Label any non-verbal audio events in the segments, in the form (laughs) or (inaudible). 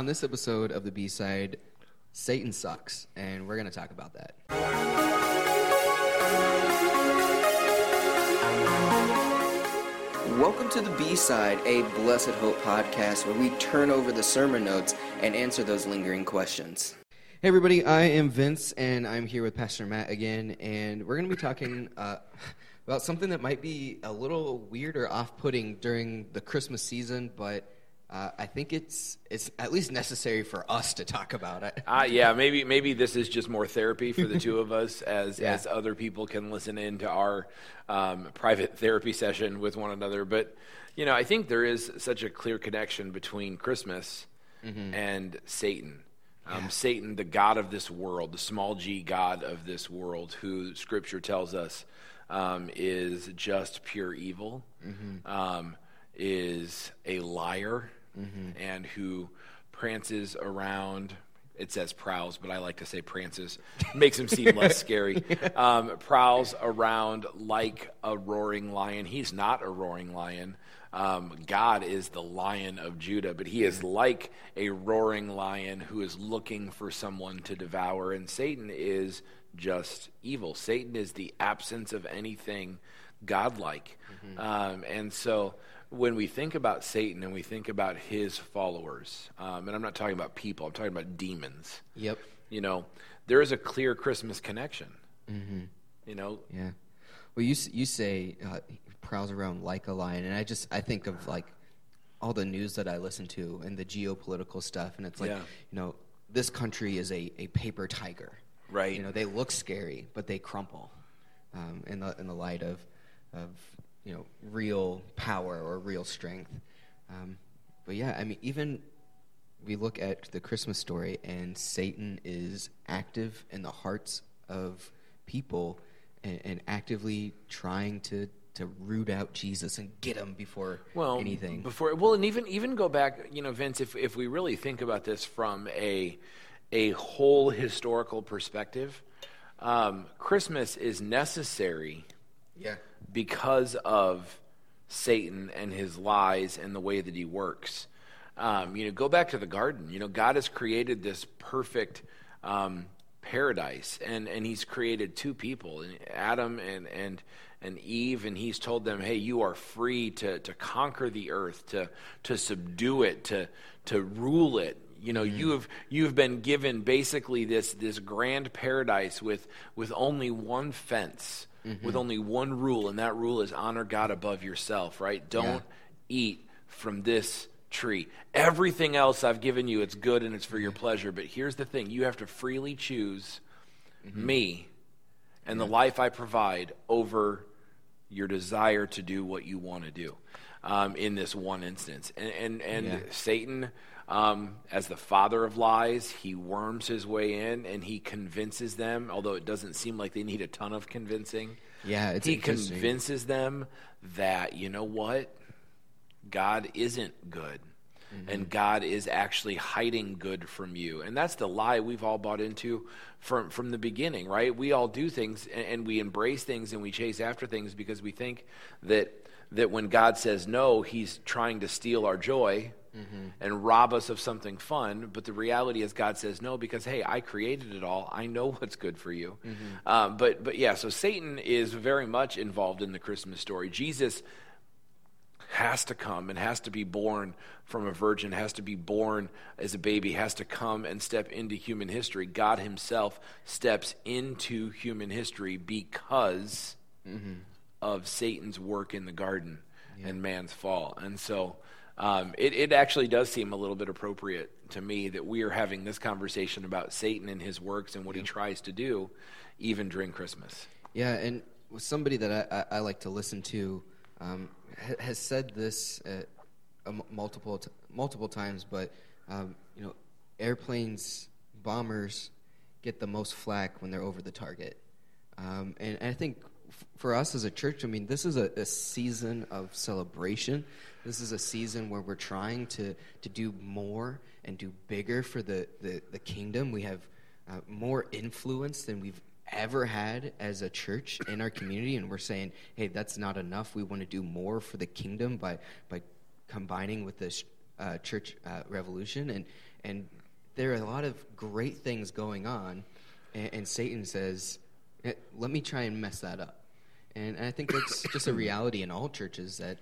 on this episode of the B side, Satan sucks, and we're going to talk about that. Welcome to the B side, a Blessed Hope podcast where we turn over the sermon notes and answer those lingering questions. Hey, everybody, I am Vince, and I'm here with Pastor Matt again, and we're going to be talking uh, about something that might be a little weird or off putting during the Christmas season, but uh, I think it's it's at least necessary for us to talk about it. uh, yeah, maybe maybe this is just more therapy for the two (laughs) of us, as yeah. as other people can listen in to our um, private therapy session with one another. But you know, I think there is such a clear connection between Christmas mm-hmm. and Satan. Um, yeah. Satan, the god of this world, the small g god of this world, who Scripture tells us um, is just pure evil, mm-hmm. um, is a liar mm-hmm. and who prances around. It says prowls, but I like to say prances. Makes him seem less (laughs) scary. Um, prowls around like a roaring lion. He's not a roaring lion. Um, God is the lion of Judah, but he is like a roaring lion who is looking for someone to devour. And Satan is just evil. Satan is the absence of anything godlike. Mm-hmm. Um, and so when we think about Satan and we think about his followers, um, and I'm not talking about people, I'm talking about demons. Yep. You know, there is a clear Christmas connection. Mm-hmm. You know. Yeah. Well, you you say uh, he prowls around like a lion, and I just I think of like all the news that I listen to and the geopolitical stuff, and it's like yeah. you know this country is a, a paper tiger. Right. You know they look scary, but they crumple um, in the in the light of of you know real power or real strength. Um, but yeah, I mean, even we look at the Christmas story, and Satan is active in the hearts of people and, and actively trying to to root out Jesus and get him before well, anything. Before well, and even even go back, you know, Vince, if if we really think about this from a a whole historical perspective, um, Christmas is necessary. Yeah because of Satan and his lies and the way that he works. Um, you know, go back to the garden. You know, God has created this perfect um, paradise, and, and He's created two people, Adam and and and Eve, and He's told them, "Hey, you are free to to conquer the earth, to to subdue it, to to rule it." You know, mm-hmm. you have you've been given basically this this grand paradise with with only one fence mm-hmm. with only one rule, and that rule is honor God above yourself, right? Don't yeah. eat from this tree. Everything else I've given you, it's good and it's for your pleasure. But here's the thing you have to freely choose mm-hmm. me and yeah. the life I provide over your desire to do what you want to do um, in this one instance. And, and, and yeah. Satan um, as the father of lies, he worms his way in and he convinces them, although it doesn't seem like they need a ton of convincing. Yeah, he convinces them that, you know what? God isn't good. Mm-hmm. And God is actually hiding good from you. And that's the lie we've all bought into from, from the beginning, right? We all do things and, and we embrace things and we chase after things because we think that, that when God says no, he's trying to steal our joy mm-hmm. and rob us of something fun. But the reality is, God says no because hey, I created it all. I know what's good for you. Mm-hmm. Um, but but yeah, so Satan is very much involved in the Christmas story. Jesus has to come and has to be born from a virgin, has to be born as a baby, has to come and step into human history. God Himself steps into human history because mm-hmm. of Satan's work in the garden yeah. and man's fall. And so um, it, it actually does seem a little bit appropriate to me that we are having this conversation about Satan and his works and what yeah. he tries to do, even during Christmas. Yeah, and somebody that I, I, I like to listen to um, has said this uh, multiple t- multiple times, but um, you know, airplanes, bombers get the most flack when they're over the target, um, and, and, I think for us as a church, I mean, this is a, a season of celebration. This is a season where we're trying to, to do more and do bigger for the, the, the kingdom. We have uh, more influence than we've ever had as a church in our community, and we're saying, hey, that's not enough. We want to do more for the kingdom by, by combining with this uh, church uh, revolution, and and there are a lot of great things going on, and, and Satan says, "Eh, "Let me try and mess that up." And I think that's just a reality in all churches that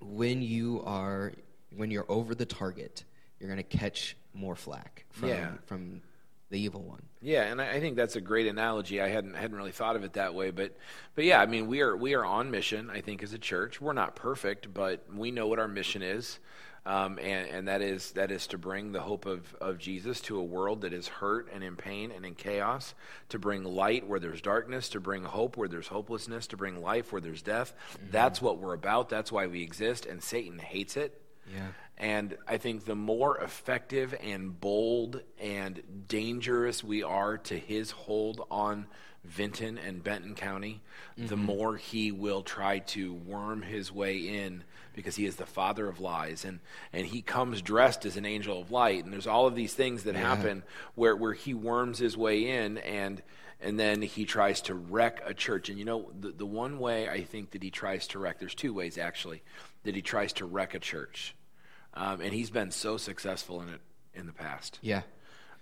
when you are when you're over the target, you're going to catch more flack from Yeah. from the evil one. Yeah, and I I think that's a great analogy. I hadn't hadn't really thought of it that way, but but yeah, I mean we are we are on mission. I think as a church, we're not perfect, but we know what our mission is, um, and and that is that is to bring the hope of of Jesus to a world that is hurt and in pain and in chaos, to bring light where there's darkness, to bring hope where there's hopelessness, to bring life where there's death. That's what we're about. That's why we exist, and Satan hates it. Yeah. And I think the more effective and bold and dangerous we are to his hold on Vinton and Benton County, the more he will try to worm his way in because he is the father of lies and, and he comes dressed as an angel of light. And there's all of these things that happen where, where he worms his way in and and then he tries to wreck a church. And you know, the, the one way I think that he tries to wreck, there's two ways actually, that he tries to wreck a church. Um, and he's been so successful in it in the past. Yeah.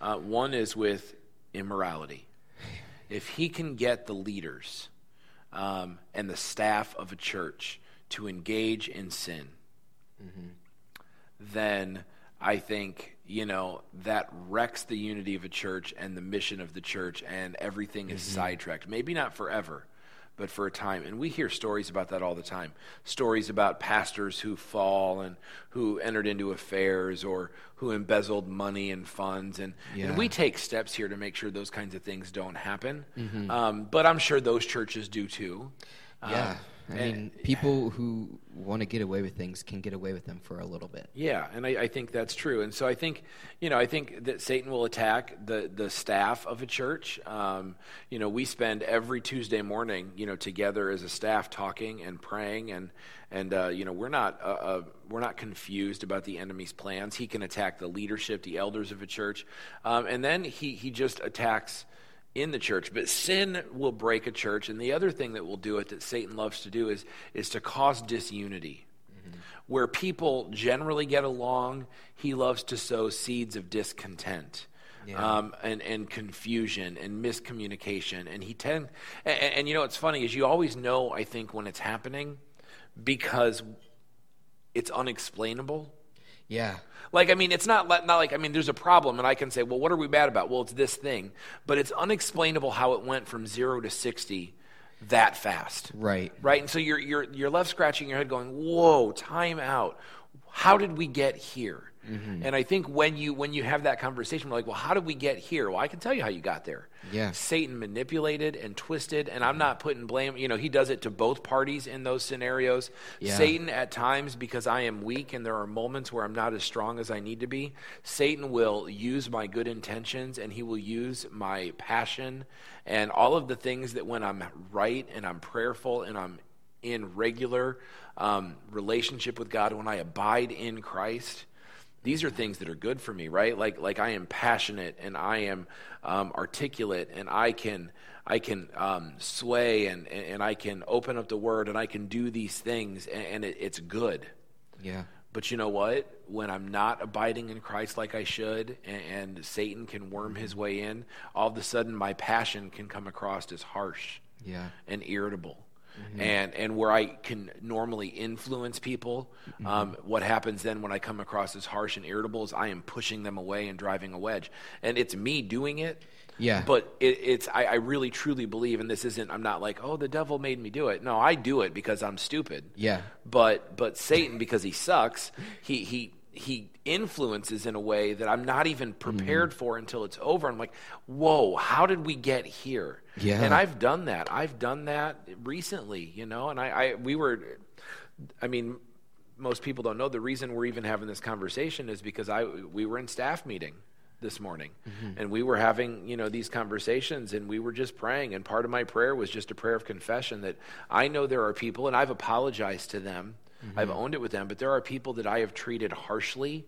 Uh, one is with immorality. If he can get the leaders um, and the staff of a church to engage in sin, then I think, you know, that wrecks the unity of a church and the mission of the church, and everything is sidetracked. Maybe not forever, but for a time. And we hear stories about that all the time stories about pastors who fall and who entered into affairs or who embezzled money and funds. And, Yeah. and we take steps here to make sure those kinds of things don't happen. Um, but I'm sure those churches do too. Yeah. Um, I and- mean, people who want to get away with things can get away with them for a little bit. Yeah, and I, I think that's true. And so I think, you know, I think that Satan will attack the the staff of a church. Um, you know, we spend every Tuesday morning, you know, together as a staff talking and praying, and and uh, you know, we're not uh, uh, we're not confused about the enemy's plans. He can attack the leadership, the elders of a church, um, and then he he just attacks in the church but sin will break a church. And the other thing that will do it that satan loves to do is is to cause disunity. Where people generally get along he loves to sow seeds of discontent Yeah. um, and, and confusion and miscommunication. And he tend and, and you know what's funny is you always know i think when it's happening because it's unexplainable Yeah. like, I mean, it's not, not like, I mean, there's a problem, and I can say, well, what are we mad about? Well, it's this thing. But it's unexplainable how it went from zero to 60 that fast. Right. Right? And so you're, you're, you're left scratching your head going, whoa, time out. How did we get here? Mm-hmm. And I think when you when you have that conversation, we're like, well, how did we get here? Well, I can tell you how you got there. Yeah. Satan manipulated and twisted, and I'm not putting blame. You know, he does it to both parties in those scenarios. Yeah. Satan, at times, because I am weak and there are moments where I'm not as strong as I need to be, Satan will use my good intentions and he will use my passion and all of the things that when I'm right and I'm prayerful and I'm in regular um, relationship with God, when I abide in Christ, these are things that are good for me right like like i am passionate and i am um, articulate and i can i can um, sway and, and i can open up the word and i can do these things and, and it, it's good Yeah. but you know what when i'm not abiding in christ like i should and, and satan can worm his way in all of a sudden my passion can come across as harsh Yeah. and irritable. And and where I can normally influence people, um, what happens then when I come across as harsh and irritable is I am pushing them away and driving a wedge, and it's me doing it. Yeah. But it, it's I, I really truly believe, and this isn't. I'm not like, oh, the devil made me do it. No, I do it because I'm stupid. Yeah. But but Satan, because he sucks, he he he influences in a way that I'm not even mm-hmm. prepared for until it's over. I'm like, whoa, how did we get here? Yeah. And I've done that. I've done that recently, you know. And I, I we were, I mean, most people don't know the reason we're even having this conversation is because I we were in staff meeting this morning mm-hmm. and we were having you know these conversations and we were just praying and part of my prayer was just a prayer of confession that i know there are people and i've apologized to them i've owned it with them but there are people that i have treated harshly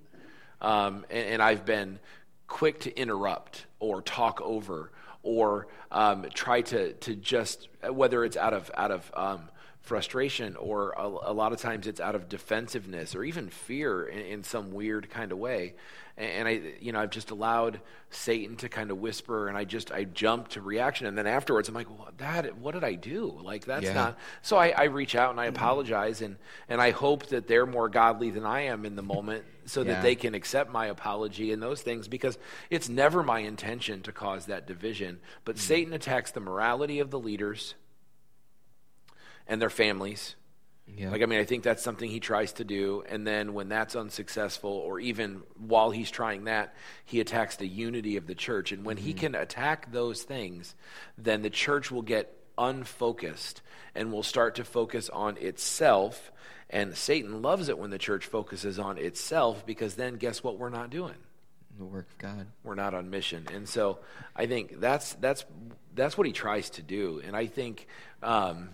um, and, and i've been quick to interrupt or talk over or um, try to, to just whether it's out of out of um, frustration, or a, a, lot of times it's out of defensiveness or even fear in, in some weird kind of way. And, and, I, you know, I've just allowed Satan to kind of whisper, and I just I jump to reaction, and then afterwards I'm like, well, that what did I do? Like that's yeah. not. So I, I reach out and I apologize, and and I hope that they're more godly than I am in the moment, so yeah. that they can accept my apology and those things, because it's never my intention to cause that division. But mm-hmm. Satan attacks the morality of the leaders and their families. Yeah. Like, I mean, I think that's something he tries to do. And then when that's unsuccessful, or even while he's trying that, he attacks the unity of the church. And when mm-hmm. he can attack those things, then the church will get unfocused and will start to focus on itself. And Satan loves it when the church focuses on itself because then guess what we're not doing? The work of God. We're not on mission. And so I think that's, that's, that's what he tries to do. And I think. Um,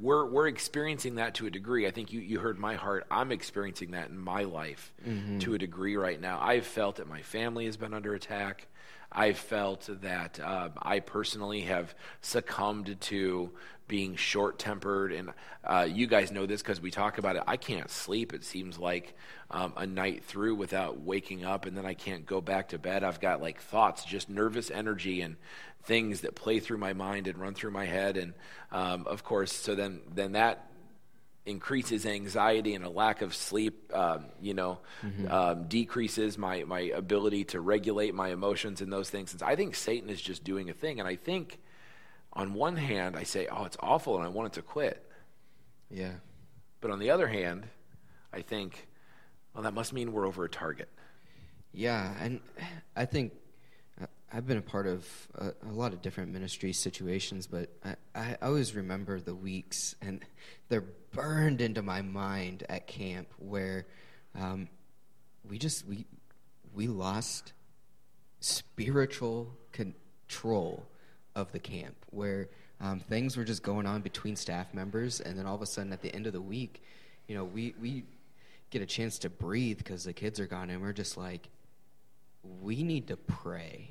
we're we're experiencing that to a degree. I think you, you heard my heart. I'm experiencing that in my life mm-hmm. to a degree right now. I've felt that my family has been under attack. I've felt that uh, I personally have succumbed to being short tempered. And uh, you guys know this because we talk about it. I can't sleep, it seems like um, a night through without waking up, and then I can't go back to bed. I've got like thoughts, just nervous energy and things that play through my mind and run through my head. And um, of course, so then, then that increases anxiety and a lack of sleep, um, you know, mm-hmm. um, decreases my, my ability to regulate my emotions and those things. And I think Satan is just doing a thing. And I think on one hand, I say, oh, it's awful and I want it to quit. Yeah. But on the other hand, I think, well, that must mean we're over a target. Yeah. And I think I've been a part of a, a, lot of different ministry situations, but I, I always remember the weeks, and they're burned into my mind at camp where um, we just we we lost spiritual control of the camp, where um, things were just going on between staff members, and then all of a sudden at the end of the week, you know, we we get a chance to breathe because the kids are gone, and we're just like, we need to pray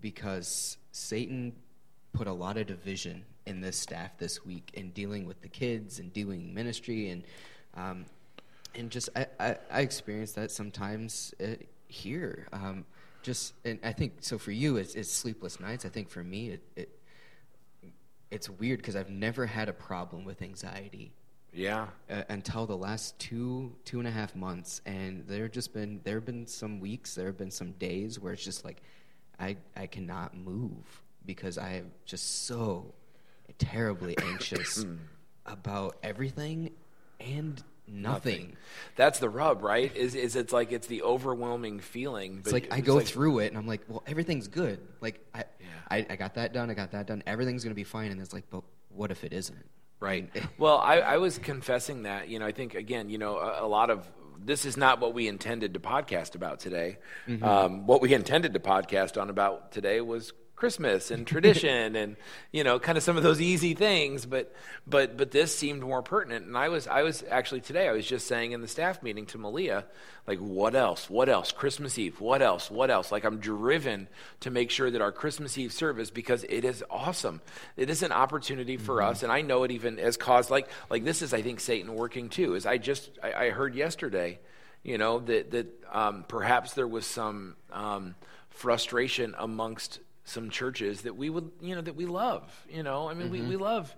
because Satan put a lot of division in this staff this week in dealing with the kids and doing ministry and um, and just I, I, I experience that sometimes uh, here. Um, just and I think so for you it's, it's sleepless nights. I think for me it, it it's weird because I've never had a problem with anxiety. Yeah. Uh, until the last two two and a half months. And there have just been there have been some weeks there have been some days where it's just like I, I cannot move because I am just so terribly anxious (clears throat) about everything and nothing. nothing. That's the rub, right? Is is it's like it's the overwhelming feeling. It's like I go like, through it and I'm like, well, everything's good. Like I, yeah. I, I got that done. I got that done. Everything's gonna be fine. And it's like, but what if it isn't? Right. well, I, I was confessing that. You know, I think again, you know, a, a lot of this is not what we intended to podcast about today. Mm-hmm. Um, what we intended to podcast on about today was Christmas and tradition and you know kind of some of those easy things but but but this seemed more pertinent. And I was I was actually today I was just saying in the staff meeting to Malia like what else? What else? Christmas Eve. What else? What else? Like I'm driven to make sure that our Christmas Eve service because it is awesome. It is an opportunity for mm-hmm. us and I know it even has caused like like this is I think Satan working too is I just I, I heard yesterday you know that that um, perhaps there was some um, frustration amongst some churches that we would, you know, that we love. You know, I mean, mm-hmm. we, we love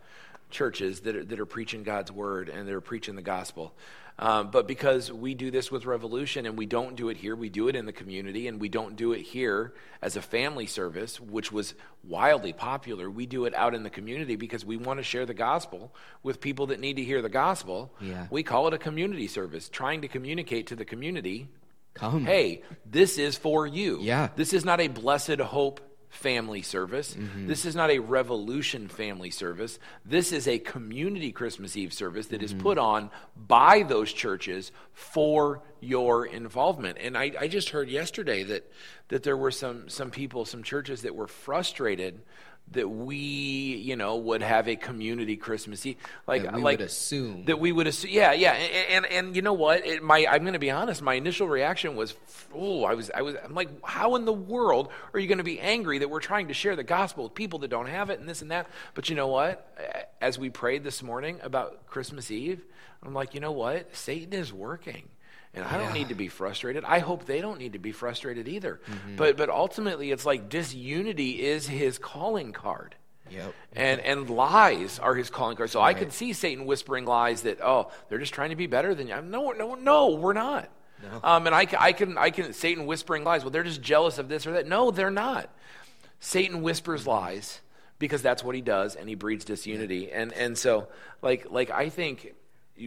churches that are, that are preaching God's word and that are preaching the gospel. Um, but because we do this with Revolution and we don't do it here, we do it in the community and we don't do it here as a family service, which was wildly popular. We do it out in the community because we want to share the gospel with people that need to hear the gospel. Yeah. We call it a community service, trying to communicate to the community Come. Hey, this is for you. Yeah. This is not a blessed hope family service. Mm-hmm. This is not a revolution family service. This is a community Christmas Eve service that mm-hmm. is put on by those churches for your involvement. And I, I, just heard yesterday that that there were some some people, some churches that were frustrated that we, you know, would have a community Christmas Eve. Like, That we like would assume. that we would assume. Yeah, yeah, and and, and you know what? It, my I'm going to be honest. My initial reaction was, oh, I was I was I'm like, how in the world are you going to be angry that we're trying to share the gospel with people that don't have it and this and that? But you know what? As we prayed this morning about Christmas Eve, I'm like, you know what? Satan is working. And I don't Yeah. need to be frustrated. I hope they don't need to be frustrated either. Mm-hmm. But but ultimately it's like disunity is his calling card. Yep. And and lies are his calling card. So I could see Satan whispering lies that oh they're just trying to be better than you. No no no we're not. No. Um, and I, I can I can Satan whispering lies. Well they're just jealous of this or that. No they're not. Satan whispers lies because that's what he does and he breeds disunity. And and so like like I think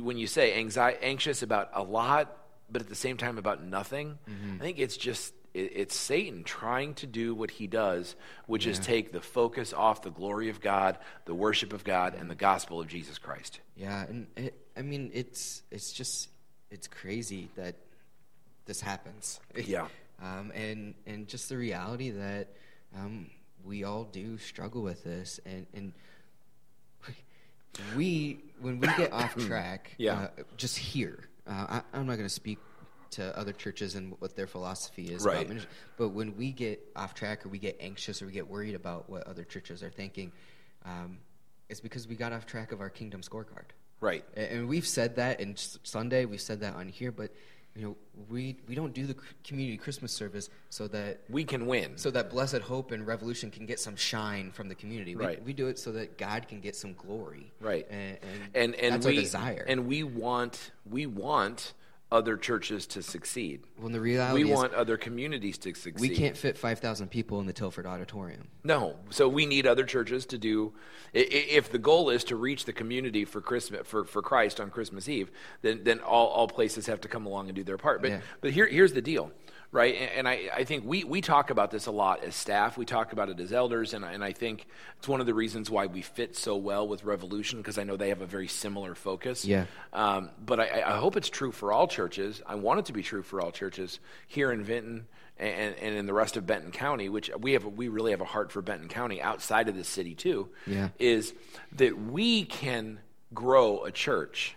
when you say anxi- anxious about a lot but at the same time about nothing, I think it's just it, it's Satan trying to do what he does, which is take the focus off the glory of God, the worship of God, and the gospel of Jesus Christ. Yeah, and it, I mean, it's it's just it's crazy that this happens. (laughs) Yeah. um, and and just the reality that um, we all do struggle with this, and and we when we get off (coughs) track, Yeah. uh, just here. Uh, I, I'm not going to speak to other churches and what their philosophy is Right. about ministry, but when we get off track or we get anxious or we get worried about what other churches are thinking, um, it's because we got off track of our kingdom scorecard. Right. A- And we've said that in Sunday, we've said that on here, but you know, we we don't do the community Christmas service so that We can win. so that Blessed Hope and Revolution can get some shine from the community. We, Right. we do it so that God can get some glory. Right. And and, and and that's we our desire. and we want we want other churches to succeed. when the reality We is want other communities to succeed. we can't fit five thousand people in the Tilford Auditorium. No, so we need other churches to do. If the goal is to reach the community for Christmas for, for Christ on Christmas Eve, then then all, all places have to come along and do their part. But Yeah. but here here's the deal, right? And, and I, I think we, we talk about this a lot as staff. We talk about it as elders, and I- and I think it's one of the reasons why we fit so well with Revolution because I know they have a very similar focus. Yeah. Um, but I, I hope it's true for all churches. I want it to be true for all churches here in Vinton and, and in the rest of Benton County, which we have, we really have a heart for Benton County outside of the city too. Yeah. Is that we can grow a church,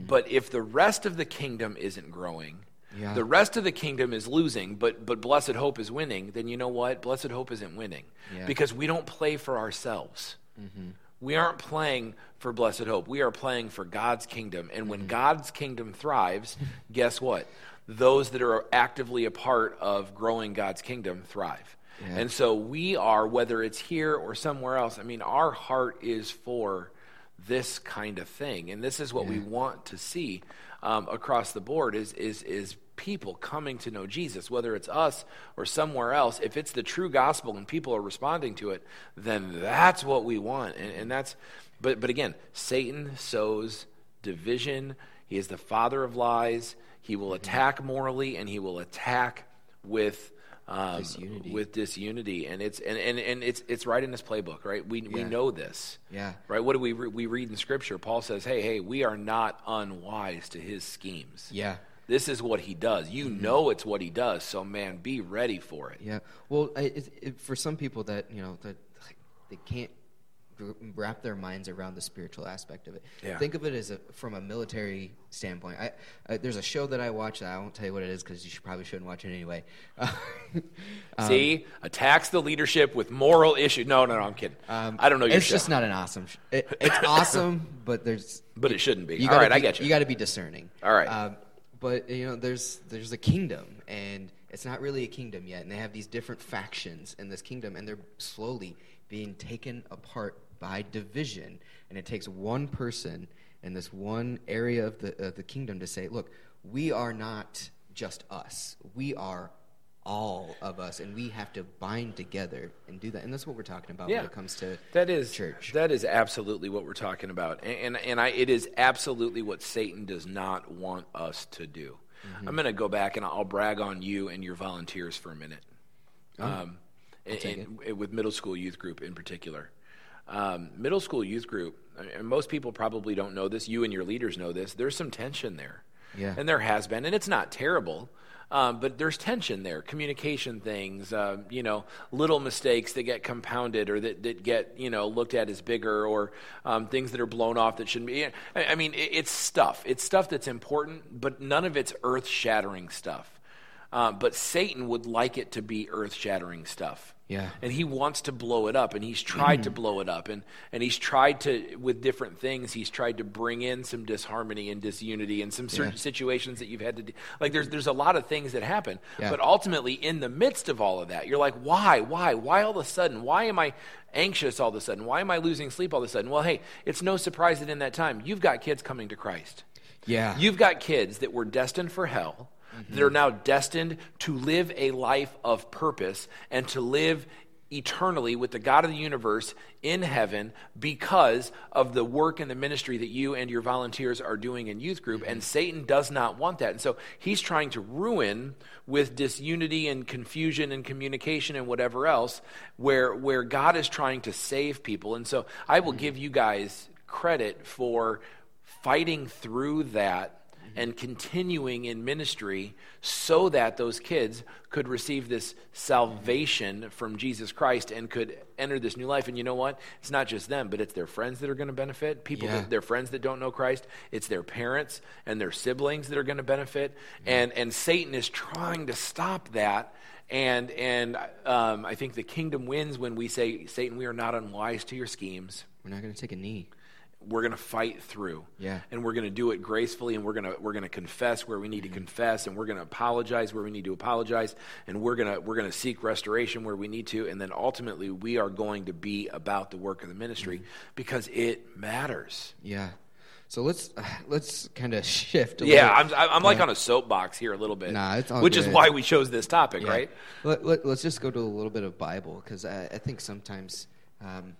but if the rest of the kingdom isn't growing, Yeah. the rest of the kingdom is losing, but but Blessed Hope is winning. Then you know what? Blessed Hope isn't winning Yeah. because we don't play for ourselves. Mm-hmm. We aren't playing for Blessed Hope. We are playing for God's kingdom. And when mm-hmm. God's kingdom thrives, (laughs) guess what? Those that are actively a part of growing God's kingdom thrive. Yeah. And so we are, whether it's here or somewhere else, I mean, our heart is for this kind of thing. And this is what we want to see um, across the board is, is, is people coming to know Jesus, whether it's us or somewhere else. If it's the true gospel and people are responding to it, then that's what we want. And, and that's, but, but again, Satan sows division. He is the father of lies. He will attack morally and he will attack with um, Disunity. with disunity, and it's and, and, and it's it's right in this playbook, right? We we know this, Yeah. right? What do we re- we read in Scripture? Paul says, "Hey, hey, we are not unwise to his schemes." Yeah. This is what he does. You know it's what he does, so man, be ready for it. Yeah. Well, I- it, it, for some people that you know that they can't wrap their minds around the spiritual aspect of it. Yeah. Think of it as a from a military standpoint. I, uh, there's a show that I watch that I won't tell you what it is because you should, probably shouldn't watch it anyway. (laughs) Um, See, attacks the leadership with moral issues. No, no, no, I'm kidding. I don't know your Um, It's show, just not an awesome. Sh- it, it's awesome, (laughs) but there's but it shouldn't be. you All I be- get you. You got to be discerning. All right. Um, but you know, there's there's a kingdom, and it's not really a kingdom yet, and they have these different factions in this kingdom, and they're slowly being taken apart by division. And it takes one person in this one area of the of the kingdom to say, "Look, we are not just us. We are." All of us, and we have to bind together and do that, and that's what we're talking about Yeah. when it comes to That is church. That is absolutely what we're talking about, and and, and I, it is absolutely what Satan does not want us to do. Mm-hmm. I'm going to go back and I'll brag on you and your volunteers for a minute, um, and, Oh. and- with middle school youth group in particular. Um, middle school youth group, and most people probably don't know this. You and your leaders know this. There's some tension there, Yeah. and there has been, and it's not terrible. Um, but there's tension there, communication things, uh, you know, little mistakes that get compounded or that, that get, you know, looked at as bigger or um, things that are blown off that shouldn't be. I, I mean, it, it's stuff. It's stuff that's important, but none of it's earth shattering stuff. Uh, but Satan would like it to be earth shattering stuff. Yeah. And he wants to blow it up, and he's tried to mm-hmm. blow it up, and, and he's tried to, with different things, he's tried to bring in some disharmony and disunity and some certain Yeah. situations that you've had to do. Like, there's, there's a lot of things that happen. Yeah. But ultimately, in the midst of all of that, you're like, why? Why? Why all of a sudden? Why am I anxious all of a sudden? Why am I losing sleep all of a sudden? Well, hey, it's no surprise that in that time, you've got kids coming to Christ. Yeah. You've got kids that were destined for hell, Mm-hmm. that are now destined to live a life of purpose and to live eternally with the God of the universe in heaven because of the work and the ministry that you and your volunteers are doing in youth group. Mm-hmm. And Satan does not want that. And so he's trying to ruin with disunity and confusion and communication and whatever else where, where God is trying to save people. And so I will mm-hmm. give you guys credit for fighting through that and continuing in ministry so that those kids could receive this salvation from Jesus Christ and could enter this new life. And you know what? It's not just them, but it's their friends that are going to benefit, people, Yeah. that, their friends that don't know Christ. It's their parents and their siblings that are going to benefit. And, and Satan is trying to stop that. And, and um, I think the kingdom wins when we say, Satan, we are not unwise to your schemes We're not going to take a knee. We're going to fight through Yeah. and we're going to do it gracefully and we're going to we're going to confess where we need to confess and we're going to apologize where we need to apologize and we're going to we're going to seek restoration where we need to and then ultimately we are going to be about the work of the ministry because it matters Yeah. So let's uh, (sighs) let's kind of (laughs) shift. A yeah i'm, I'm like on a soapbox here a little bit Nah, which is why we chose this topic Yeah. right Let, let, us just go to a little bit of Bible because I, I think sometimes um,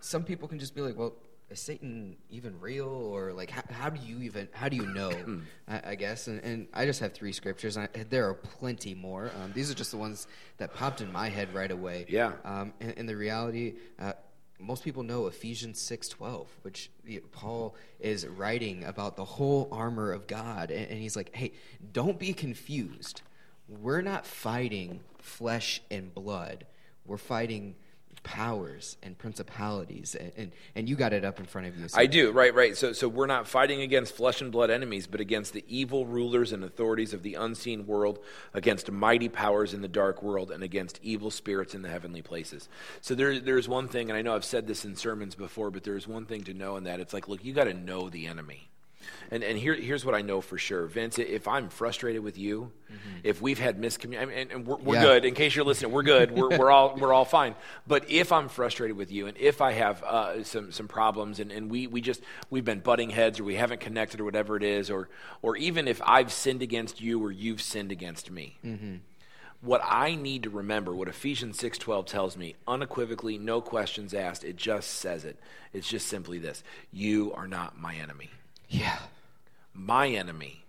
some people can just be like, well, is Satan even real? Or like, how, how do you even, how do you know? (clears throat) I, I guess. And, and I just have three scriptures. And I, there are plenty more. Um, these are just the ones that popped in my head right away. Yeah. Um, and, and the reality, uh, most people know Ephesians six twelve, which Paul is writing about the whole armor of God, and, and he's like, "Hey, don't be confused. We're not fighting flesh and blood. We're fighting powers and principalities." And and, and you got it up in front of you. so- I do, right, right. So, so we're not fighting against flesh and blood enemies, but against the evil rulers and authorities of the unseen world, against mighty powers in the dark world, and against evil spirits in the heavenly places. So there, there's one thing, and I know I've said this in sermons before, but there's one thing to know in that it's like, look, you got to know the enemy. And, and here, here's what I know for sure, Vince. If I'm frustrated with you, if we've had miscommunication, and, and we're, we're Yeah. good. In case you're listening, we're good. We're, we're all we're all fine. But if I'm frustrated with you, and if I have uh, some some problems, and, and we, we just we've been butting heads, or we haven't connected, or whatever it is, or or even if I've sinned against you, or you've sinned against me, what I need to remember, what Ephesians 6:12 tells me, unequivocally, no questions asked, it just says it. It's just simply this: You are not my enemy. Yeah, My enemy,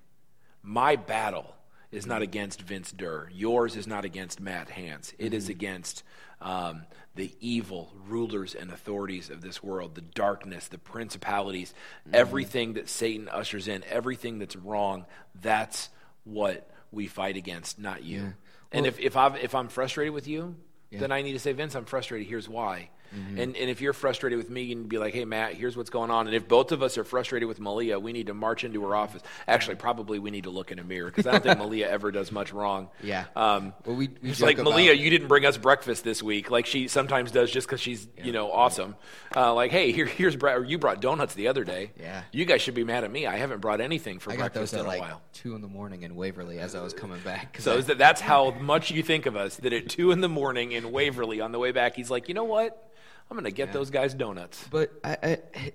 my battle is not against Vince Durr. Yours is not against Matt Hans. It is against um, the evil rulers and authorities of this world, the darkness, the principalities, everything that Satan ushers in, everything that's wrong. That's what we fight against, not you. Yeah. And Well- if, if, I've, if I'm frustrated with you, Yeah. then I need to say, Vince, I'm frustrated. Here's why. And, and if you're frustrated with me, you can be like, hey, Matt, here's what's going on. And if both of us are frustrated with Malia, we need to march into her office. Actually, probably we need to look in a mirror because I don't think (laughs) Malia ever does much wrong. yeah. Um, well, we, we it's like about- Malia, you didn't bring us breakfast this week, like she sometimes does, just because she's you know awesome. Uh, like, hey, here, here's bre- or you brought donuts the other day. Yeah. you guys should be mad at me. I haven't brought anything for I breakfast in at a like while. two in the morning in Waverly as I was coming back. So I- is that, that's how much you think of us. That at two in the morning in Waverly on the way back, he's like, you know what? I'm going to get Yeah. those guys donuts. But I, I,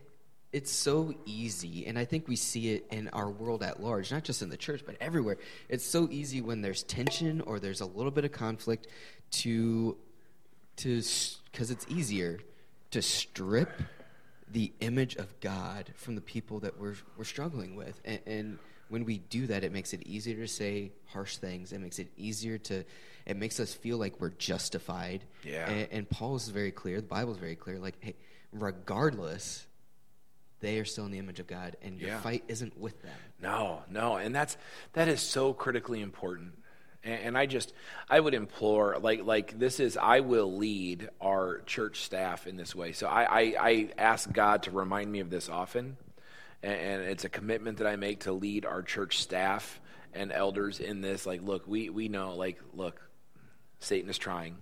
it's so easy, and I think we see it in our world at large, not just in the church, but everywhere. It's so easy when there's tension or there's a little bit of conflict to, to, because it's easier to strip the image of God from the people that we're we're struggling with, and, and when we do that, it makes it easier to say harsh things. It makes it easier to, it makes us feel like we're justified. Yeah. And, and Paul is very clear. The Bible is very clear. Like, hey, regardless, they are still in the image of God, and your Yeah. fight isn't with them. No, no, and that's that is so critically important. And, and I just I would implore like like this is I will lead our church staff in this way. So I I, I ask God to remind me of this often, and, and it's a commitment that I make to lead our church staff and elders in this. Like, look, we we know like look, Satan is trying,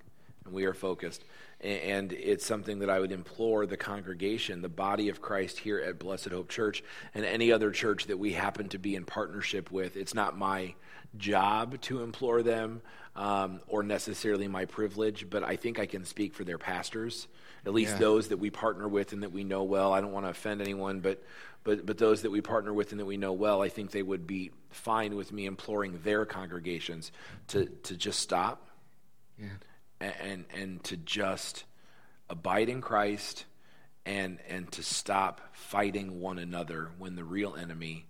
and we are focused. And it's something that I would implore the congregation, the body of Christ here at Blessed Hope Church, and any other church that we happen to be in partnership with. It's not my job to implore them um, or necessarily my privilege, but I think I can speak for their pastors, at least Yeah. those that we partner with and that we know well. I don't want to offend anyone, but. But, but those that we partner with and that we know well, I think they would be fine with me imploring their congregations to, to just stop Yeah. and, and and to just abide in Christ and and to stop fighting one another when the real enemy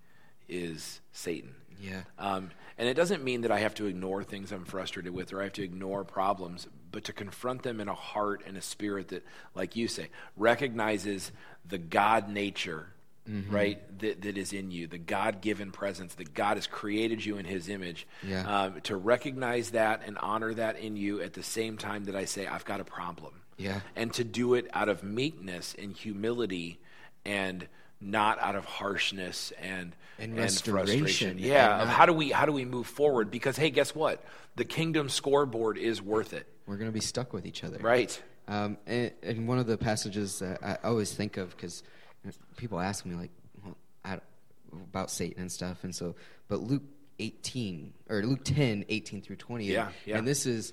is Satan. Yeah. Um, and it doesn't mean that I have to ignore things I'm frustrated with or I have to ignore problems, but to confront them in a heart and a spirit that, like you say, recognizes the God nature, right, that, that is in you, the God given presence, that God has created you in his image. Yeah. Um, to recognize that and honor that in you at the same time that I say, I've got a problem. Yeah. And to do it out of meekness and humility and not out of harshness and And frustration. Yeah, and of how do we how do we move forward? Because hey, guess what? The kingdom scoreboard is worth it. We're going to be stuck with each other. Right. Um, and, and one of the passages that I always think of, because people ask me, like, well, I, about Satan and stuff. And so, but Luke 18, or Luke 10, 18 through 20. Yeah, yeah. And this is,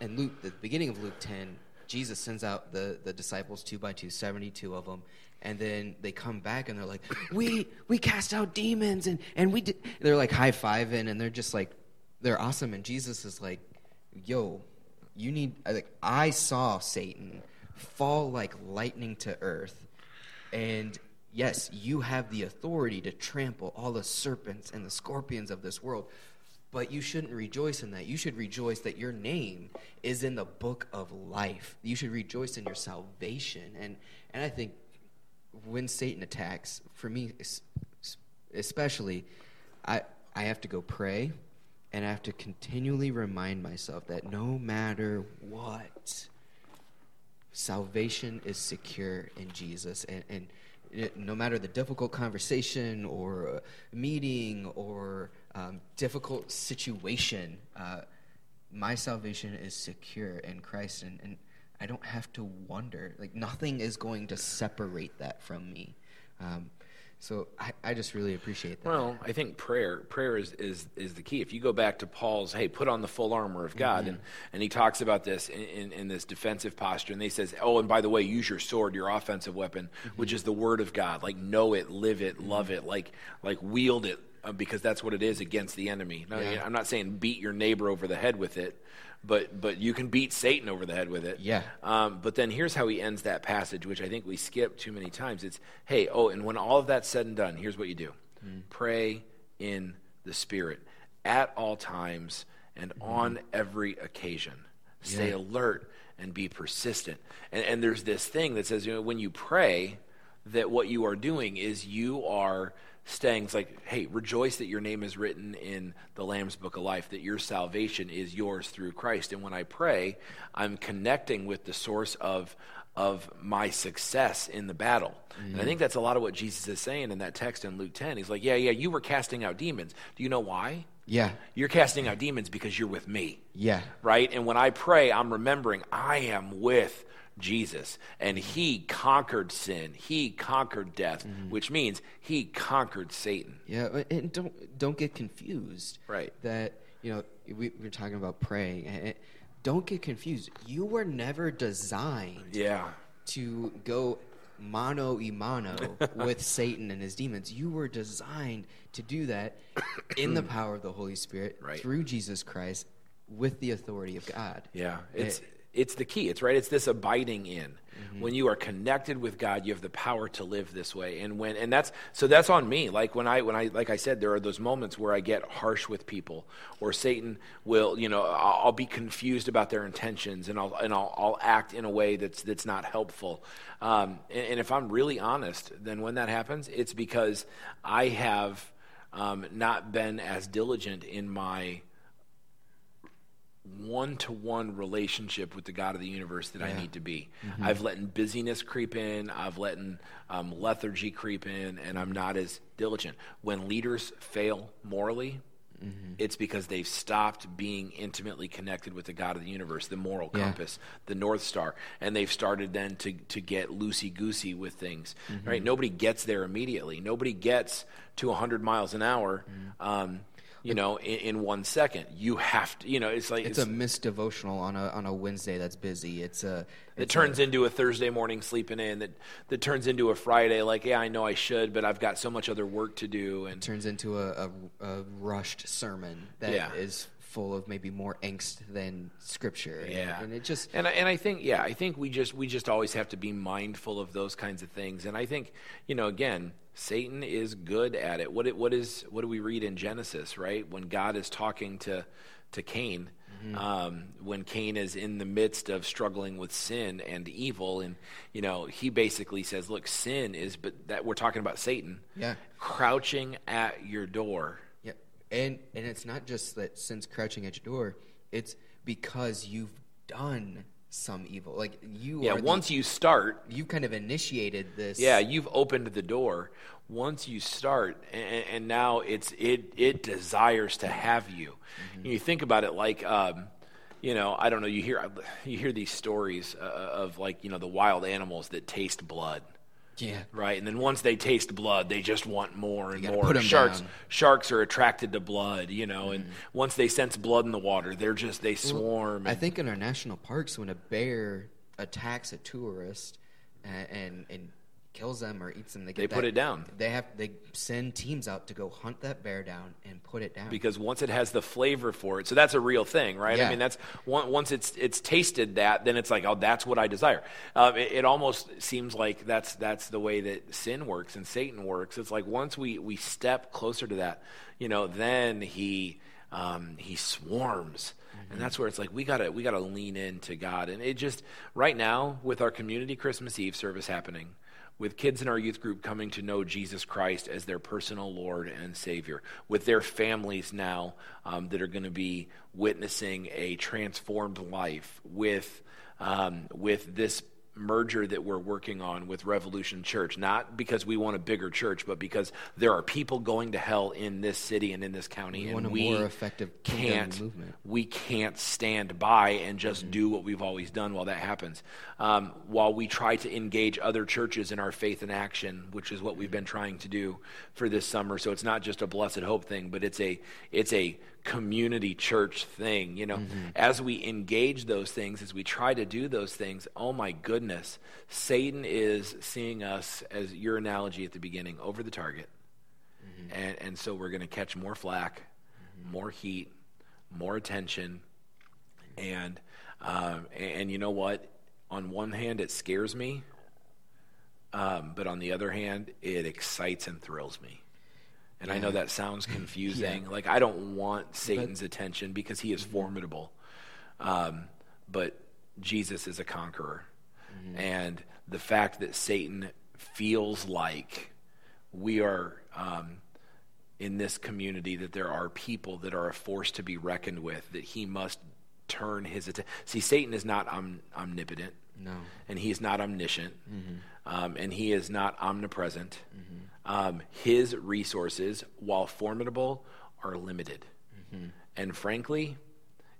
and Luke, the beginning of Luke 10, Jesus sends out the, the disciples two by two, 72 of them. And then they come back and they're like, we, we cast out demons and, and we did, they're like high fiving and they're just like, they're awesome. And Jesus is like, yo, you need like I saw Satan fall like lightning to earth, and yes, you have the authority to trample all the serpents and the scorpions of this world. But you shouldn't rejoice in that. You should rejoice that your name is in the book of life. You should rejoice in your salvation. And and I think when Satan attacks, for me especially, I I have to go pray and I have to continually remind myself that no matter what, salvation is secure in Jesus. And, and no matter the difficult conversation or uh, meeting or um, difficult situation, uh, my salvation is secure in Christ. And, and I don't have to wonder. Like, nothing is going to separate that from me. Um, so I, I just really appreciate that. Well, I think prayer prayer is, is, is the key. If you go back to Paul's, hey, put on the full armor of God, mm-hmm. and, and he talks about this in, in, in this defensive posture, and he says, oh, and by the way, use your sword, your offensive weapon, mm-hmm. which is the word of God. Like know it, live it, mm-hmm. love it, like like wield it, uh, because that's what it is against the enemy. Now, Yeah. I'm not saying beat your neighbor over the head with it, but but you can beat Satan over the head with it. Yeah. Um, but then here's how he ends that passage, which I think we skip too many times. It's, hey, oh, and when all of that's said and done, here's what you do pray in the Spirit at all times and on every occasion. Stay Yeah. alert and be persistent. And, and there's this thing that says, you know, when you pray, that what you are doing is you are staying it's like hey rejoice that your name is written in the lamb's book of life that your salvation is yours through christ. And when i pray i'm connecting with the source of of my success in the battle. And i mm-hmm. think that's a lot of what jesus is saying in that text in luke 10 he's like yeah yeah you were casting out demons. Do you know why? Yeah, you're casting out demons because you're with me. Yeah, right? And when I pray, I'm remembering I am with Jesus and he conquered sin, he conquered death, mm-hmm. which means he conquered Satan. Yeah, and don't don't get confused. Right. That you know we, we were talking about praying. Don't get confused. You were never designed Yeah. to go mano y mano (laughs) with Satan and his demons. You were designed to do that in the (coughs) power of the Holy Spirit Right. through Jesus Christ with the authority of God. Yeah, it's it's the key. It's right. It's this abiding in. When you are connected with God, you have the power to live this way. And when and that's so that's on me. Like when I when I like I said, there are those moments where I get harsh with people, or Satan will, you know, I'll, I'll be confused about their intentions, and I'll and I'll, I'll act in a way that's that's not helpful. Um, and, and if I'm really honest, then when that happens, it's because I have um, not been as diligent in my one to one relationship with the God of the universe that I need to be. I've let busyness creep in, I've let um, lethargy creep in, and I'm not as diligent. When leaders fail morally, it's because they've stopped being intimately connected with the God of the universe, the moral Yeah. compass, the North Star, and they've started then to, to get loosey goosey with things. Right? Nobody gets there immediately. Nobody gets to 100 miles an hour. Um, you know, in, in one second, you have to. You know, it's like It's a missed devotional on a on a Wednesday that's busy. It's a It it's turns a, into a Thursday morning sleeping in. That that turns into a Friday. Like, yeah, I know I should, but I've got so much other work to do. And turns into a, a, a rushed sermon that is Yeah. is full of maybe more angst than scripture. And- yeah, and, it just and I, and I think yeah, I think we just we just always have to be mindful of those kinds of things. And I think you know again, Satan is good at it. What it, what is what do we read in Genesis? Right when God is talking to to Cain. Mm-hmm. Um, when Cain is in the midst of struggling with sin and evil, and you know, he basically says, "Look, sin is," but that we're talking about Satan, Yeah. crouching at your door. Yeah, and and it's not just that sin's crouching at your door; it's because you've done some evil. Like you Yeah, are. the- once you start, you kind of initiated this. yeah, you've opened the door. Once you start, and, and now it's it it desires to have you. Mm-hmm. You think about it like. Um, you know, I don't know. You hear you hear these stories uh, of like you know the wild animals that taste blood, yeah, right? And then once they taste blood, they just want more and more. Sharks down. Mm-hmm. sharks are attracted to blood, you know, and once they sense blood in the water, they're just they swarm. I and- think in our national parks, when a bear attacks a tourist and and, and kills them or eats them, they get They put it down. They have they send teams out to go hunt that bear down and put it down. because once it has the flavor for it, so that's a real thing, right? Yeah. I mean, that's once it's it's tasted that, then it's like, oh, that's what I desire. Uh, it, it almost seems like that's that's the way that sin works and Satan works. It's like once we we step closer to that, you know, then he um, he swarms. And that's where it's like we gotta we gotta lean into God, and it just right now with our community Christmas Eve service happening, with kids in our youth group coming to know Jesus Christ as their personal Lord and Savior, with their families now um, that are going to be witnessing a transformed life, with um, with this merger that we're working on with Revolution Church, not because we want a bigger church, but because there are people going to hell in this city and in this county, We and we more effective can't movement. we can't stand by and just do what we've always done while that happens. Um, while we try to engage other churches in our faith and action, which is what we've been trying to do for this summer. So it's not just a blessed hope thing, but it's a it's a community church thing. You know, as we engage those things, as we try to do those things, oh my goodness, Satan is seeing us as your analogy at the beginning over the target. And, and so we're going to catch more flack, more heat, more attention, and um, and, and you know what? On one hand, it scares me, um, but on the other hand, it excites and thrills me. And I know that sounds (clears throat) confusing. Like I don't want Satan's attention because he is formidable, um, but Jesus is a conqueror, and the fact that Satan feels like we are um, in this community that there are people that are a force to be reckoned with that he must turn his attention see satan is not om- omnipotent. No. and he is not omniscient. Um, and he is not omnipresent. Um, his resources while formidable are limited. And frankly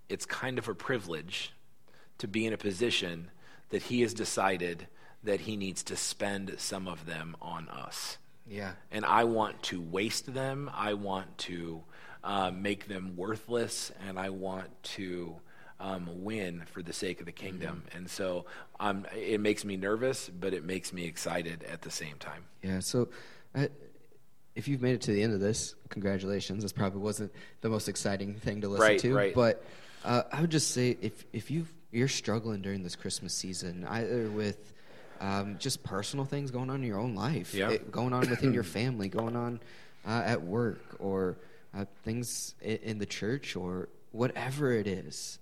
it's kind of a privilege to be in a position that he has decided that he needs to spend some of them on us. Yeah. and I want to waste them. I want to uh, make them worthless, and I want to um, win for the sake of the kingdom. And so um, it makes me nervous, but it makes me excited at the same time. Yeah. So, uh, if you've made it to the end of this, congratulations. This probably wasn't the most exciting thing to listen Right, to, right. but uh, I would just say if if you've you're struggling during this Christmas season, either with um, just personal things going on in your own life, Yeah. it- going on within your (coughs) family, going on uh, at work, or uh, things in, in the church, or whatever it is,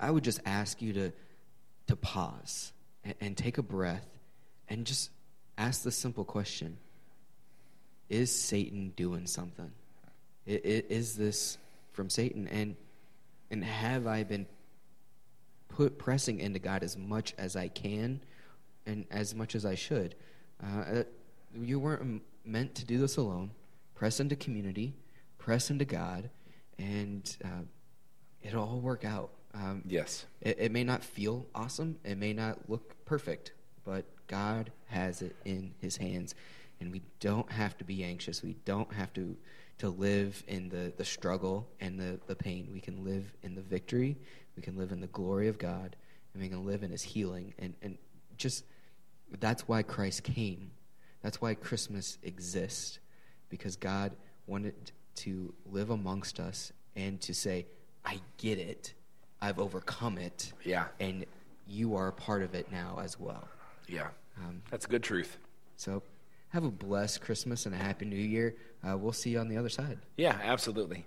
I, would just ask you to to pause and, and take a breath and just ask the simple question: Is Satan doing something? Is this from Satan? And and have I been put pressing into God as much as I can and as much as I should? Uh, uh, you weren't meant to do this alone. Press into community, press into God, and uh, it'll all work out. Um, Yes. it, it may not feel awesome, it may not look perfect, but God has it in His hands, and we don't have to be anxious. We don't have to to live in the, the struggle and the, the pain. We can live in the victory. We can live in the glory of God, and we can live in His healing. And and just that's why Christ came. That's why Christmas exists, because God wanted to live amongst us and to say, "I get it." I've overcome it. Yeah. And you are a part of it now as well. Yeah. Um, That's good truth. So have a blessed Christmas and a happy new year. Uh, we'll see you on the other side. Yeah, absolutely.